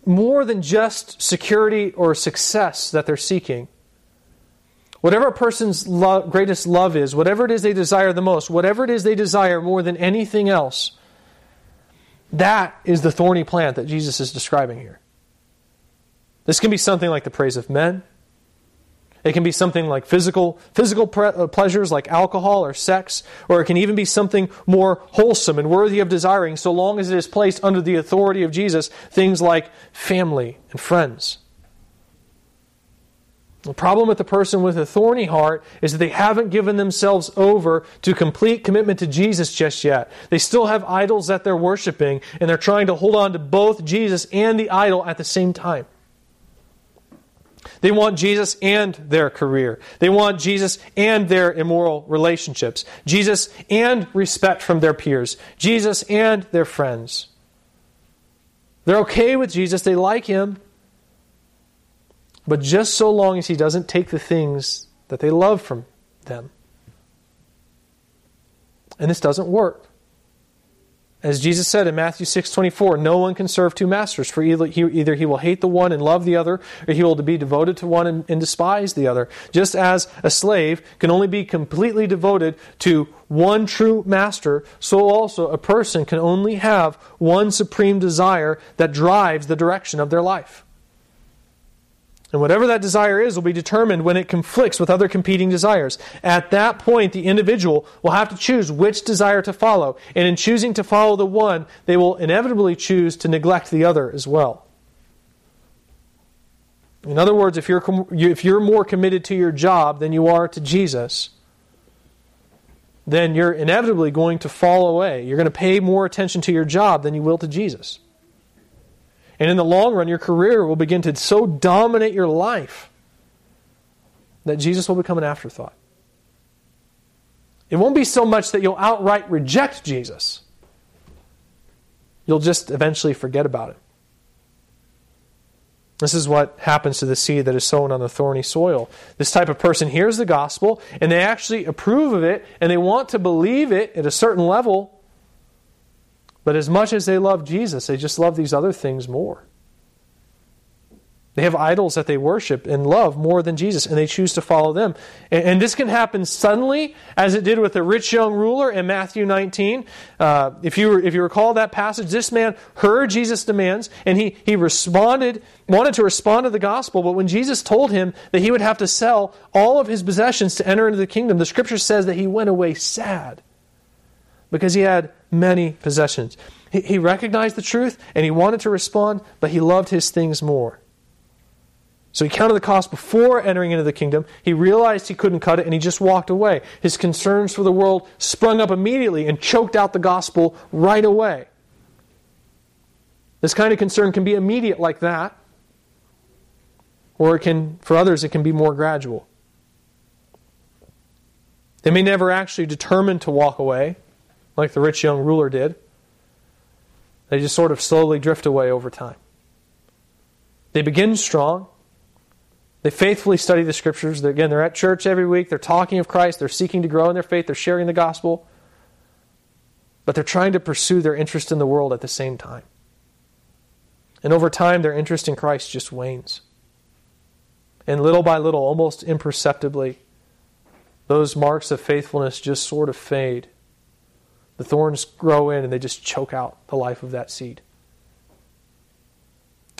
more than just security or success that they're seeking. Whatever a person's lo- greatest love is, whatever it is they desire the most, whatever it is they desire more than anything else, that is the thorny plant that Jesus is describing here. This can be something like the praise of men. It can be something like physical, physical pre- uh, pleasures like alcohol or sex, or it can even be something more wholesome and worthy of desiring so long as it is placed under the authority of Jesus, things like family and friends. The problem with the person with a thorny heart is that they haven't given themselves over to complete commitment to Jesus just yet. They still have idols that they're worshiping, and they're trying to hold on to both Jesus and the idol at the same time. They want Jesus and their career. They want Jesus and their immoral relationships. Jesus and respect from their peers. Jesus and their friends. They're okay with Jesus. They like him. But just so long as he doesn't take the things that they love from them. And this doesn't work. As Jesus said in Matthew 6:24, no one can serve two masters, for either he, either he will hate the one and love the other, or he will be devoted to one and, and despise the other. Just as a slave can only be completely devoted to one true master, so also a person can only have one supreme desire that drives the direction of their life. And whatever that desire is will be determined when it conflicts with other competing desires. At that point, the individual will have to choose which desire to follow. And in choosing to follow the one, they will inevitably choose to neglect the other as well. In other words, if you're, if you're more committed to your job than you are to Jesus, then you're inevitably going to fall away. You're going to pay more attention to your job than you will to Jesus. And in the long run, your career will begin to so dominate your life that Jesus will become an afterthought. It won't be so much that you'll outright reject Jesus, you'll just eventually forget about it. This is what happens to the seed that is sown on the thorny soil. This type of person hears the gospel and they actually approve of it and they want to believe it at a certain level, but as much as they love Jesus, they just love these other things more. They have idols that they worship and love more than Jesus, and they choose to follow them. And, and this can happen suddenly, as it did with the rich young ruler in Matthew 19. Uh, if, you, if you recall that passage, this man heard Jesus' demands, and he, he responded, wanted to respond to the gospel, but when Jesus told him that he would have to sell all of his possessions to enter into the kingdom, the scripture says that he went away sad because he had many possessions. He, he recognized the truth and he wanted to respond, but he loved his things more. So he counted the cost before entering into the kingdom. He realized he couldn't cut it and he just walked away. His concerns for the world sprung up immediately and choked out the gospel right away. This kind of concern can be immediate like that, or it can, for others, it can be more gradual. They may never actually determine to walk away, like the rich young ruler did. They just sort of slowly drift away over time. They begin strong. They faithfully study the scriptures. They're, again, they're at church every week. They're talking of Christ. They're seeking to grow in their faith. They're sharing the gospel. But they're trying to pursue their interest in the world at the same time. And over time, their interest in Christ just wanes. And little by little, almost imperceptibly, those marks of faithfulness just sort of fade. The thorns grow in and they just choke out the life of that seed.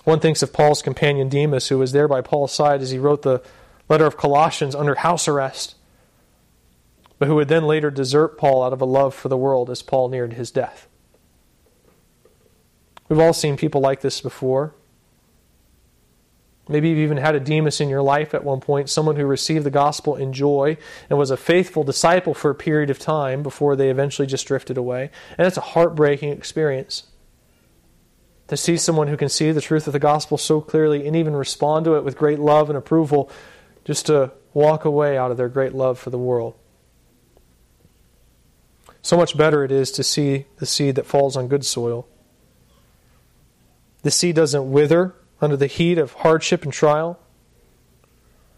One thinks of Paul's companion Demas, who was there by Paul's side as he wrote the letter of Colossians under house arrest, but who would then later desert Paul out of a love for the world as Paul neared his death. We've all seen people like this before. Maybe you've even had a Demas in your life at one point, someone who received the gospel in joy and was a faithful disciple for a period of time before they eventually just drifted away. And it's a heartbreaking experience to see someone who can see the truth of the gospel so clearly and even respond to it with great love and approval, just to walk away out of their great love for the world. So much better it is to see the seed that falls on good soil. The seed doesn't wither under the heat of hardship and trial.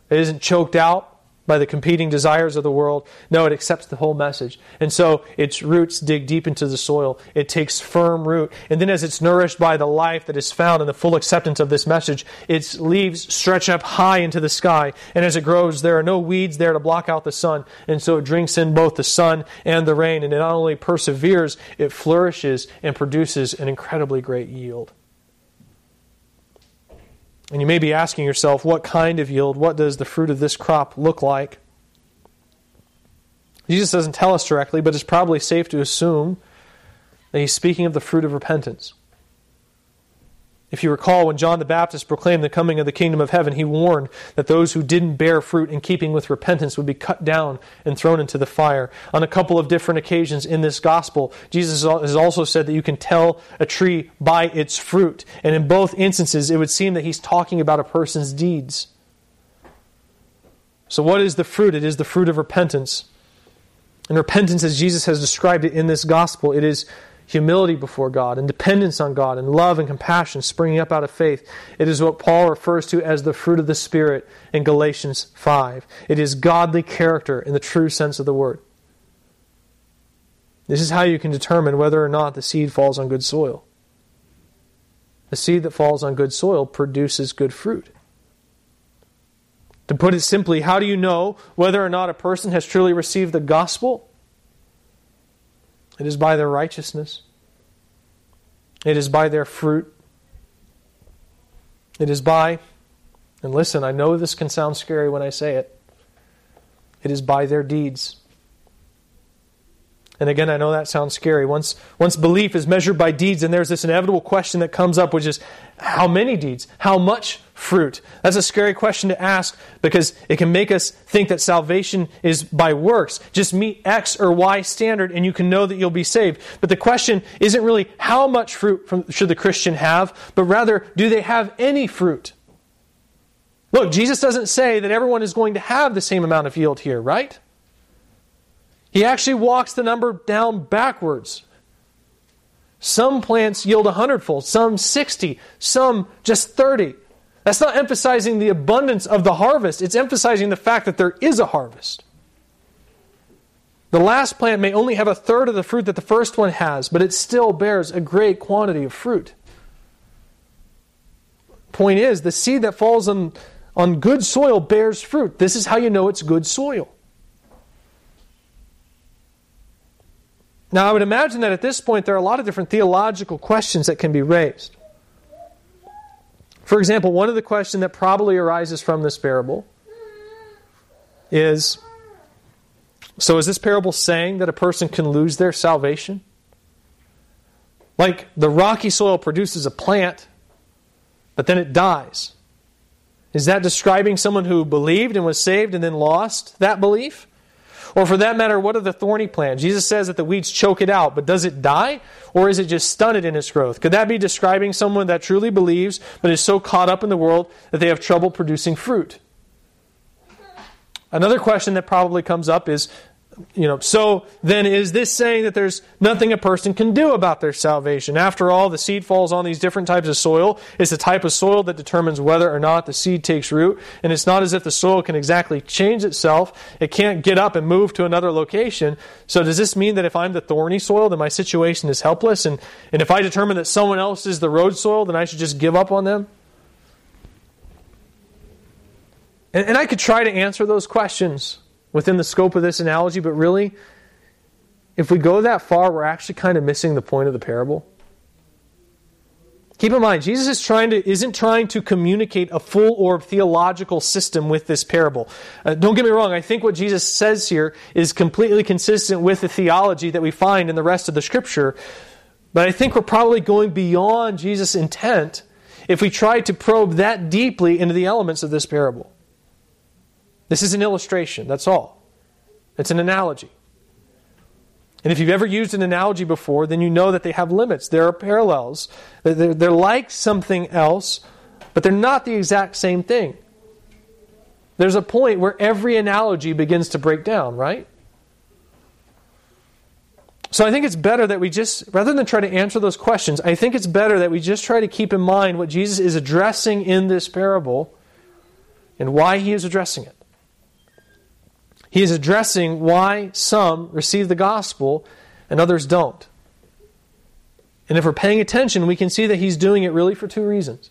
It isn't choked out by the competing desires of the world. No, it accepts the whole message. And so its roots dig deep into the soil. It takes firm root. And then, as it's nourished by the life that is found in the full acceptance of this message, its leaves stretch up high into the sky. And as it grows, there are no weeds there to block out the sun. And so it drinks in both the sun and the rain. And it not only perseveres, it flourishes and produces an incredibly great yield. And you may be asking yourself, what kind of yield? What does the fruit of this crop look like? Jesus doesn't tell us directly, but it's probably safe to assume that he's speaking of the fruit of repentance. If you recall, when John the Baptist proclaimed the coming of the kingdom of heaven, he warned that those who didn't bear fruit in keeping with repentance would be cut down and thrown into the fire. On a couple of different occasions in this gospel, Jesus has also said that you can tell a tree by its fruit. And in both instances, it would seem that he's talking about a person's deeds. So, what is the fruit? It is the fruit of repentance. And repentance, as Jesus has described it in this gospel, it is humility before God and dependence on God and love and compassion springing up out of faith. It is what Paul refers to as the fruit of the Spirit in Galatians 5. It is godly character in the true sense of the word. This is how you can determine whether or not the seed falls on good soil. The seed that falls on good soil produces good fruit. To put it simply, how do you know whether or not a person has truly received the gospel? It is by their righteousness. It is by their fruit. It is by, and listen, I know this can sound scary when I say it, it is by their deeds. And again, I know that sounds scary. Once, once belief is measured by deeds, and there's this inevitable question that comes up, which is how many deeds? How much fruit? That's a scary question to ask because it can make us think that salvation is by works. Just meet X or Y standard and you can know that you'll be saved. But the question isn't really how much fruit from, should the Christian have, but rather, do they have any fruit? Look, Jesus doesn't say that everyone is going to have the same amount of yield here, right? He actually walks the number down backwards. Some plants yield a hundredfold, some 60, some just 30. That's not emphasizing the abundance of the harvest, it's emphasizing the fact that there is a harvest. The last plant may only have a third of the fruit that the first one has, but it still bears a great quantity of fruit. Point is, the seed that falls on, on good soil bears fruit. This is how you know it's good soil. Now, I would imagine that at this point there are a lot of different theological questions that can be raised. For example, one of the questions that probably arises from this parable is so is this parable saying that a person can lose their salvation? Like the rocky soil produces a plant, but then it dies. Is that describing someone who believed and was saved and then lost that belief? Or for that matter, what of the thorny plant? Jesus says that the weeds choke it out, but does it die? Or is it just stunted in its growth? Could that be describing someone that truly believes, but is so caught up in the world that they have trouble producing fruit? Another question that probably comes up is you know, so then is this saying that there's nothing a person can do about their salvation? After all, the seed falls on these different types of soil. It's the type of soil that determines whether or not the seed takes root. And it's not as if the soil can exactly change itself. It can't get up and move to another location. So does this mean that if I'm the thorny soil, then my situation is helpless? And, and if I determine that someone else is the road soil, then I should just give up on them? And, and I could try to answer those questions within the scope of this analogy, but really, if we go that far, we're actually kind of missing the point of the parable. Keep in mind, Jesus is trying to, isn't trying to communicate a full orb theological system with this parable. Uh, don't get me wrong, I think what Jesus says here is completely consistent with the theology that we find in the rest of the scripture. But I think we're probably going beyond Jesus' intent if we try to probe that deeply into the elements of this parable. This is an illustration, that's all. It's an analogy. And if you've ever used an analogy before, then you know that they have limits. There are parallels. They're, they're like something else, but they're not the exact same thing. There's a point where every analogy begins to break down, right? So I think it's better that we just, rather than try to answer those questions, I think it's better that we just try to keep in mind what Jesus is addressing in this parable and why he is addressing it. He is addressing why some receive the gospel and others don't. And if we're paying attention, we can see that he's doing it really for two reasons.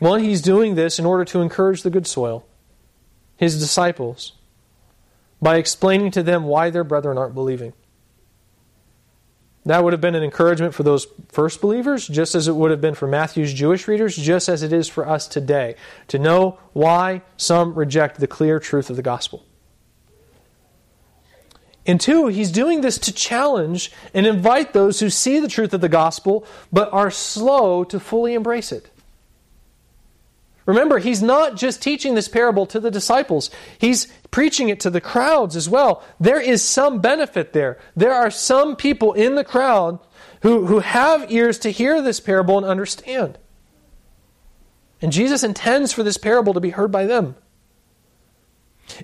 One, he's doing this in order to encourage the good soil, his disciples, by explaining to them why their brethren aren't believing. That would have been an encouragement for those first believers, just as it would have been for Matthew's Jewish readers, just as it is for us today, to know why some reject the clear truth of the gospel. And two, he's doing this to challenge and invite those who see the truth of the gospel but are slow to fully embrace it. Remember, he's not just teaching this parable to the disciples, he's preaching it to the crowds as well. There is some benefit there. There are some people in the crowd who, who have ears to hear this parable and understand. And Jesus intends for this parable to be heard by them.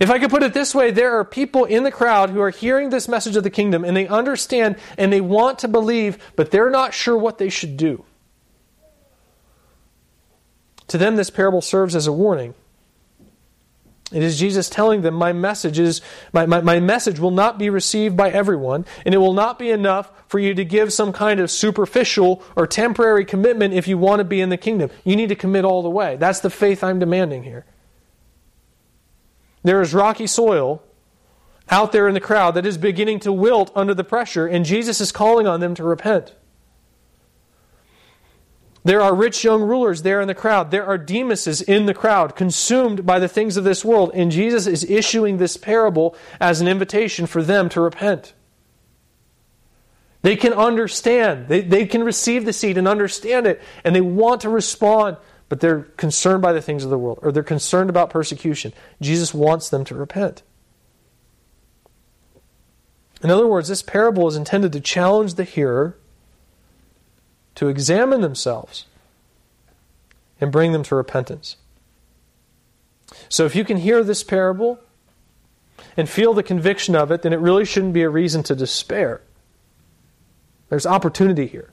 If I could put it this way, there are people in the crowd who are hearing this message of the kingdom and they understand and they want to believe, but they're not sure what they should do. To them, this parable serves as a warning. It is Jesus telling them, My message is my, my, my, message will not be received by everyone, and it will not be enough for you to give some kind of superficial or temporary commitment if you want to be in the kingdom. You need to commit all the way. That's the faith I'm demanding here. There is rocky soil out there in the crowd that is beginning to wilt under the pressure, and Jesus is calling on them to repent. There are rich young rulers there in the crowd. There are Demases in the crowd, consumed by the things of this world. And Jesus is issuing this parable as an invitation for them to repent. They can understand, they, they can receive the seed and understand it, and they want to respond, but they're concerned by the things of the world, or they're concerned about persecution. Jesus wants them to repent. In other words, this parable is intended to challenge the hearer to examine themselves and bring them to repentance. So if you can hear this parable and feel the conviction of it, then it really shouldn't be a reason to despair. There's opportunity here.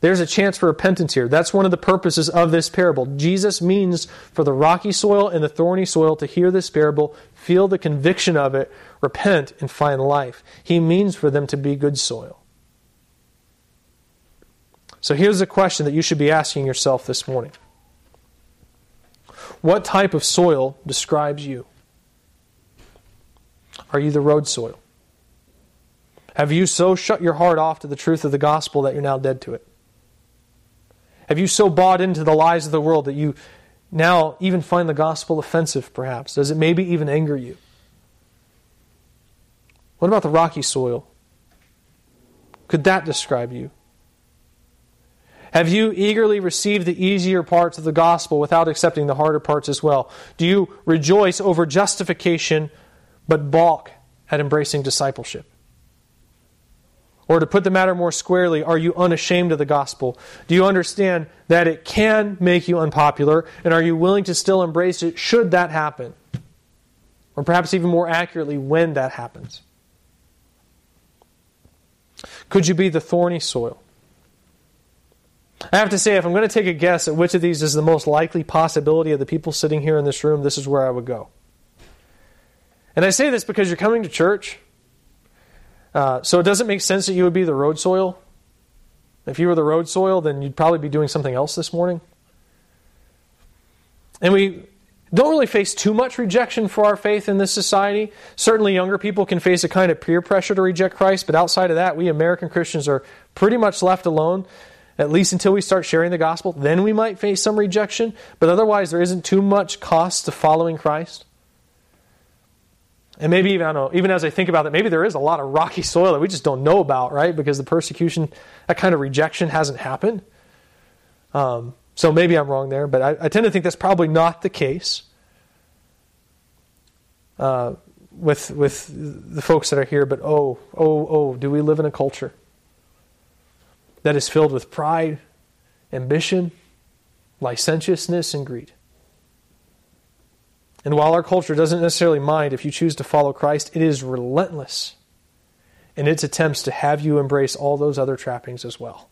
There's a chance for repentance here. That's one of the purposes of this parable. Jesus means for the rocky soil and the thorny soil to hear this parable, feel the conviction of it, repent, and find life. He means for them to be good soil. So here's a question that you should be asking yourself this morning What type of soil describes you? Are you the road soil? Have you so shut your heart off to the truth of the gospel that you're now dead to it? Have you so bought into the lies of the world that you now even find the gospel offensive, perhaps? Does it maybe even anger you? What about the rocky soil? Could that describe you? Have you eagerly received the easier parts of the gospel without accepting the harder parts as well? Do you rejoice over justification but balk at embracing discipleship? Or to put the matter more squarely, are you unashamed of the gospel? Do you understand that it can make you unpopular? And are you willing to still embrace it should that happen? Or perhaps even more accurately, when that happens? Could you be the thorny soil? I have to say, if I'm going to take a guess at which of these is the most likely possibility of the people sitting here in this room, this is where I would go. And I say this because you're coming to church uh, so it doesn't make sense that you would be the road soil. If you were the road soil, then you'd probably be doing something else this morning. And we don't really face too much rejection for our faith in this society. Certainly, younger people can face a kind of peer pressure to reject Christ, but outside of that, we American Christians are pretty much left alone, at least until we start sharing the gospel. Then we might face some rejection, but otherwise, there isn't too much cost to following Christ. And maybe even, I don't know, even as I think about it, maybe there is a lot of rocky soil that we just don't know about, right? Because the persecution, that kind of rejection hasn't happened. Um, so maybe I'm wrong there, but I, I, tend to think that's probably not the case uh, with, with the folks that are here. But oh, oh, oh, do we live in a culture that is filled with pride, ambition, licentiousness, and greed? And while our culture doesn't necessarily mind if you choose to follow Christ, it is relentless in its attempts to have you embrace all those other trappings as well.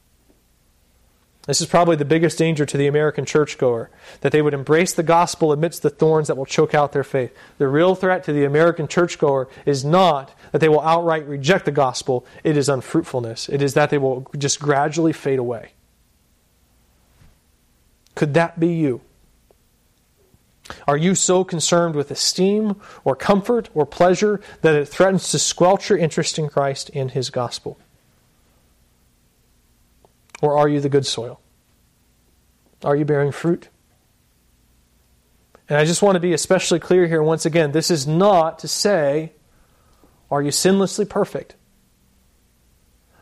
This is probably the biggest danger to the American churchgoer that they would embrace the gospel amidst the thorns that will choke out their faith. The real threat to the American churchgoer is not that they will outright reject the gospel, it is unfruitfulness. It is that they will just gradually fade away. Could that be you? Are you so concerned with esteem or comfort or pleasure that it threatens to squelch your interest in Christ and His gospel? Or are you the good soil? Are you bearing fruit? And I just want to be especially clear here once again this is not to say, are you sinlessly perfect?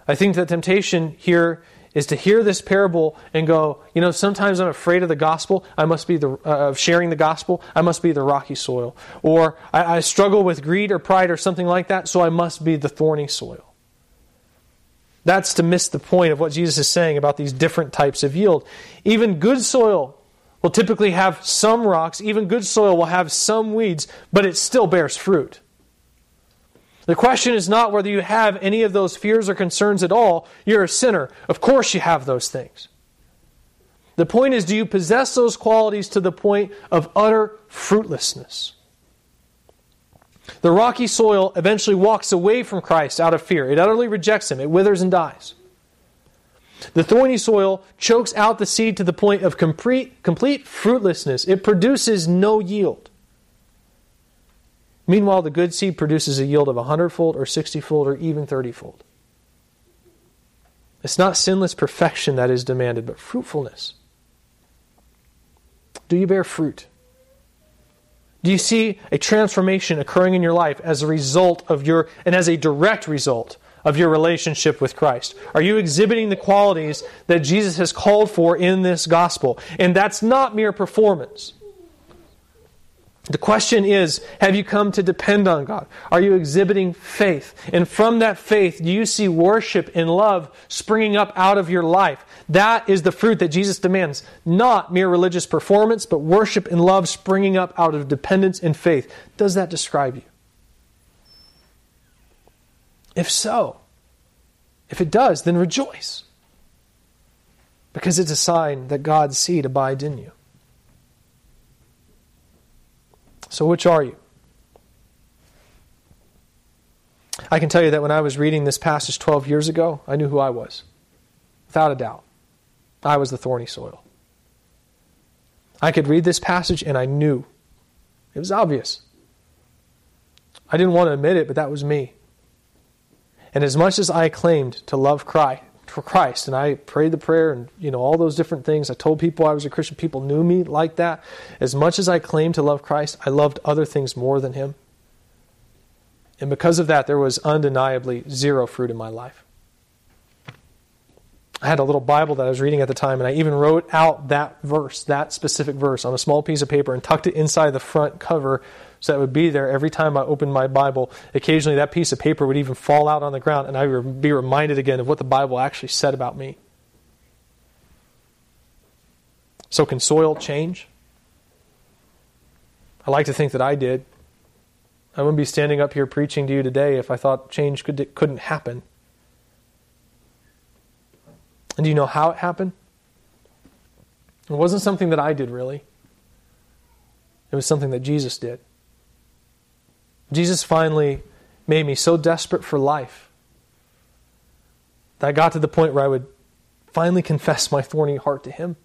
I think the temptation here is to hear this parable and go, you know, sometimes I'm afraid of the gospel. I must be the uh, of sharing the gospel. I must be the rocky soil, or I, I struggle with greed or pride or something like that, so I must be the thorny soil. That's to miss the point of what Jesus is saying about these different types of yield. Even good soil will typically have some rocks. Even good soil will have some weeds, but it still bears fruit. The question is not whether you have any of those fears or concerns at all. You're a sinner. Of course, you have those things. The point is, do you possess those qualities to the point of utter fruitlessness? The rocky soil eventually walks away from Christ out of fear. It utterly rejects him, it withers and dies. The thorny soil chokes out the seed to the point of complete, complete fruitlessness. It produces no yield. Meanwhile, the good seed produces a yield of a hundredfold or sixtyfold or even thirtyfold. It's not sinless perfection that is demanded, but fruitfulness. Do you bear fruit? Do you see a transformation occurring in your life as a result of your, and as a direct result of your relationship with Christ? Are you exhibiting the qualities that Jesus has called for in this gospel? And that's not mere performance. The question is Have you come to depend on God? Are you exhibiting faith? And from that faith, do you see worship and love springing up out of your life? That is the fruit that Jesus demands. Not mere religious performance, but worship and love springing up out of dependence and faith. Does that describe you? If so, if it does, then rejoice. Because it's a sign that God's seed abides in you. So, which are you? I can tell you that when I was reading this passage 12 years ago, I knew who I was. Without a doubt. I was the thorny soil. I could read this passage and I knew. It was obvious. I didn't want to admit it, but that was me. And as much as I claimed to love Christ, Christ. And I prayed the prayer and, you know, all those different things. I told people I was a Christian. People knew me like that. As much as I claimed to love Christ, I loved other things more than Him. And because of that, there was undeniably zero fruit in my life. I had a little Bible that I was reading at the time, and I even wrote out that verse, that specific verse, on a small piece of paper and tucked it inside the front cover So that would be there every time I opened my Bible. Occasionally, that piece of paper would even fall out on the ground, and I would be reminded again of what the Bible actually said about me. So, can soil change? I like to think that I did. I wouldn't be standing up here preaching to you today if I thought change could, couldn't happen. And do you know how it happened? It wasn't something that I did, really. It was something that Jesus did. Jesus finally made me so desperate for life that I got to the point where I would finally confess my thorny heart to Him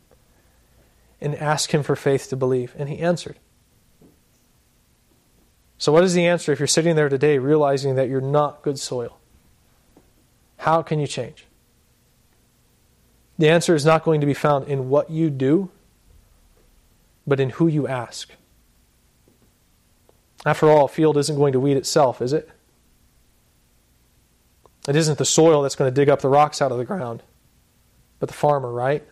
and ask Him for faith to believe. And He answered. So, what is the answer if you're sitting there today realizing that you're not good soil? How can you change? The answer is not going to be found in what you do, but in who you ask. After all, a field isn't going to weed itself, is it? It isn't the soil that's going to dig up the rocks out of the ground, but the farmer, right?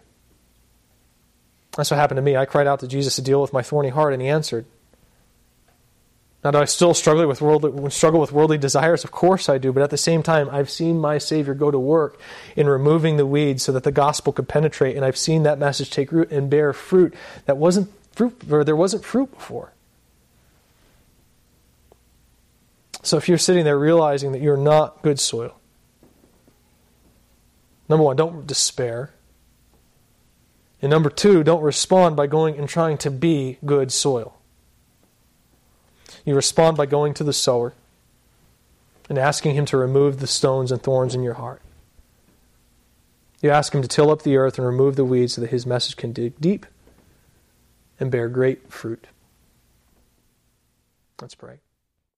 That's what happened to me. I cried out to Jesus to deal with my thorny heart, and he answered. Now, do I still struggle with worldly, struggle with worldly desires? Of course I do. But at the same time, I've seen my Savior go to work in removing the weeds so that the gospel could penetrate, and I've seen that message take root and bear fruit that wasn't fruit, or there wasn't fruit before. So if you're sitting there realizing that you're not good soil, number one, don't despair. And number two, don't respond by going and trying to be good soil. You respond by going to the sower and asking him to remove the stones and thorns in your heart. You ask him to till up the earth and remove the weeds so that his message can dig deep and bear great fruit. Let's pray.